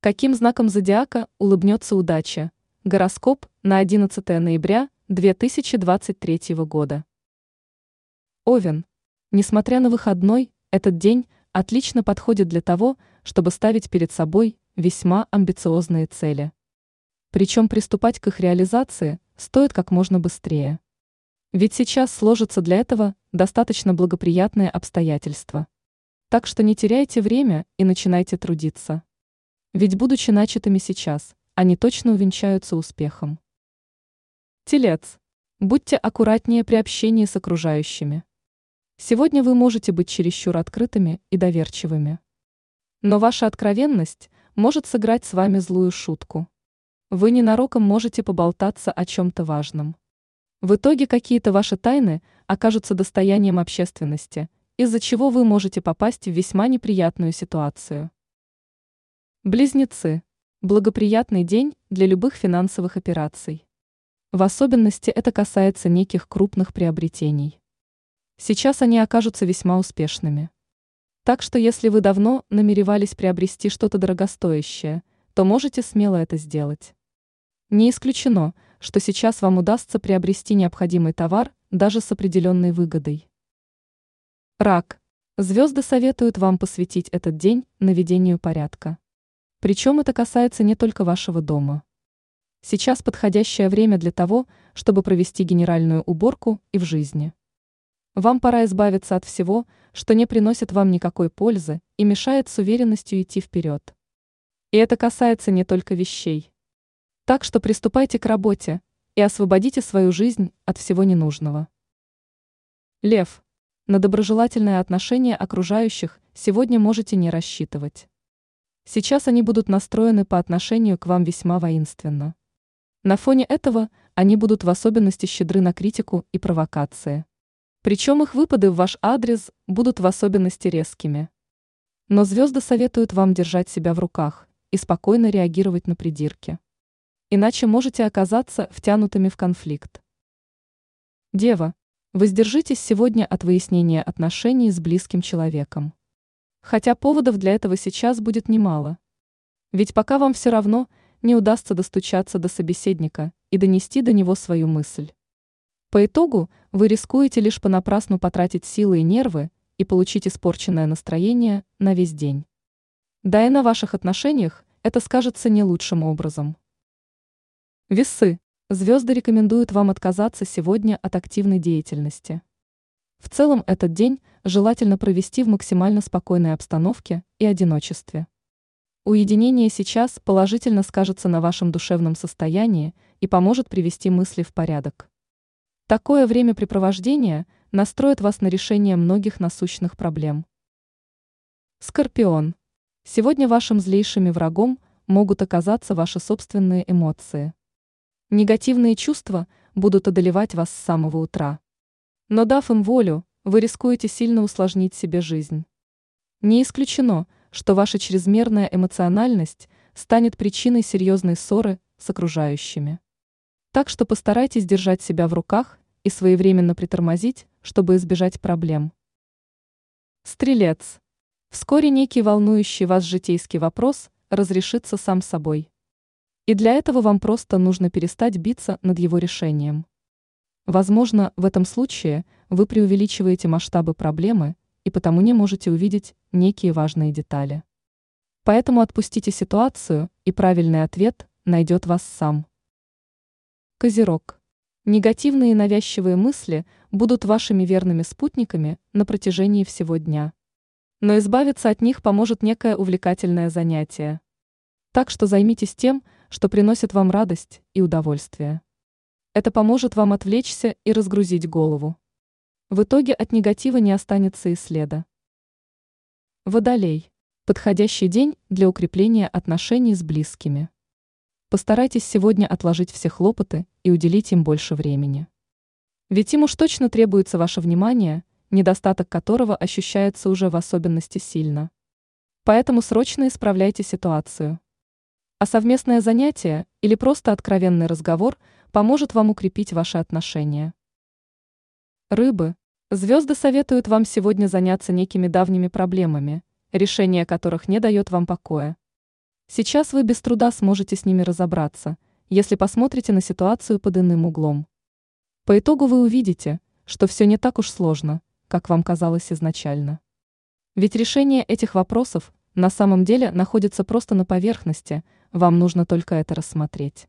Каким знаком зодиака улыбнется удача? Гороскоп на 11 ноября 2023 года. Овен. Несмотря на выходной, этот день отлично подходит для того, чтобы ставить перед собой весьма амбициозные цели. Причем приступать к их реализации стоит как можно быстрее. Ведь сейчас сложатся для этого достаточно благоприятные обстоятельства. Так что не теряйте время и начинайте трудиться. Ведь будучи начатыми сейчас, они точно увенчаются успехом. Телец. Будьте аккуратнее при общении с окружающими. Сегодня вы можете быть чересчур открытыми и доверчивыми. Но ваша откровенность может сыграть с вами злую шутку. Вы ненароком можете поболтаться о чем-то важном. В итоге какие-то ваши тайны окажутся достоянием общественности, из-за чего вы можете попасть в весьма неприятную ситуацию. Близнецы. Благоприятный день для любых финансовых операций. В особенности это касается неких крупных приобретений. Сейчас они окажутся весьма успешными. Так что если вы давно намеревались приобрести что-то дорогостоящее, то можете смело это сделать. Не исключено, что сейчас вам удастся приобрести необходимый товар даже с определенной выгодой. Рак. Звезды советуют вам посвятить этот день наведению порядка. Причем это касается не только вашего дома. Сейчас подходящее время для того, чтобы провести генеральную уборку и в жизни. Вам пора избавиться от всего, что не приносит вам никакой пользы и мешает с уверенностью идти вперед. И это касается не только вещей. Так что приступайте к работе и освободите свою жизнь от всего ненужного. Лев. На доброжелательное отношение окружающих сегодня можете не рассчитывать. Сейчас они будут настроены по отношению к вам весьма воинственно. На фоне этого они будут в особенности щедры на критику и провокации. Причем их выпады в ваш адрес будут в особенности резкими. Но звезды советуют вам держать себя в руках и спокойно реагировать на придирки иначе можете оказаться втянутыми в конфликт. Дева, воздержитесь сегодня от выяснения отношений с близким человеком. Хотя поводов для этого сейчас будет немало. Ведь пока вам все равно не удастся достучаться до собеседника и донести до него свою мысль. По итогу вы рискуете лишь понапрасну потратить силы и нервы и получить испорченное настроение на весь день. Да и на ваших отношениях это скажется не лучшим образом. Весы. Звезды рекомендуют вам отказаться сегодня от активной деятельности. В целом этот день желательно провести в максимально спокойной обстановке и одиночестве. Уединение сейчас положительно скажется на вашем душевном состоянии и поможет привести мысли в порядок. Такое времяпрепровождение настроит вас на решение многих насущных проблем. Скорпион. Сегодня вашим злейшими врагом могут оказаться ваши собственные эмоции. Негативные чувства будут одолевать вас с самого утра. Но дав им волю, вы рискуете сильно усложнить себе жизнь. Не исключено, что ваша чрезмерная эмоциональность станет причиной серьезной ссоры с окружающими. Так что постарайтесь держать себя в руках и своевременно притормозить, чтобы избежать проблем. Стрелец. Вскоре некий волнующий вас житейский вопрос разрешится сам собой. И для этого вам просто нужно перестать биться над его решением. Возможно, в этом случае вы преувеличиваете масштабы проблемы и потому не можете увидеть некие важные детали. Поэтому отпустите ситуацию, и правильный ответ найдет вас сам. Козерог. Негативные и навязчивые мысли будут вашими верными спутниками на протяжении всего дня. Но избавиться от них поможет некое увлекательное занятие. Так что займитесь тем, что приносит вам радость и удовольствие. Это поможет вам отвлечься и разгрузить голову. В итоге от негатива не останется и следа. Водолей. Подходящий день для укрепления отношений с близкими. Постарайтесь сегодня отложить все хлопоты и уделить им больше времени. Ведь им уж точно требуется ваше внимание, недостаток которого ощущается уже в особенности сильно. Поэтому срочно исправляйте ситуацию. А совместное занятие или просто откровенный разговор поможет вам укрепить ваши отношения. Рыбы. Звезды советуют вам сегодня заняться некими давними проблемами, решение которых не дает вам покоя. Сейчас вы без труда сможете с ними разобраться, если посмотрите на ситуацию под иным углом. По итогу вы увидите, что все не так уж сложно, как вам казалось изначально. Ведь решение этих вопросов на самом деле находится просто на поверхности, вам нужно только это рассмотреть.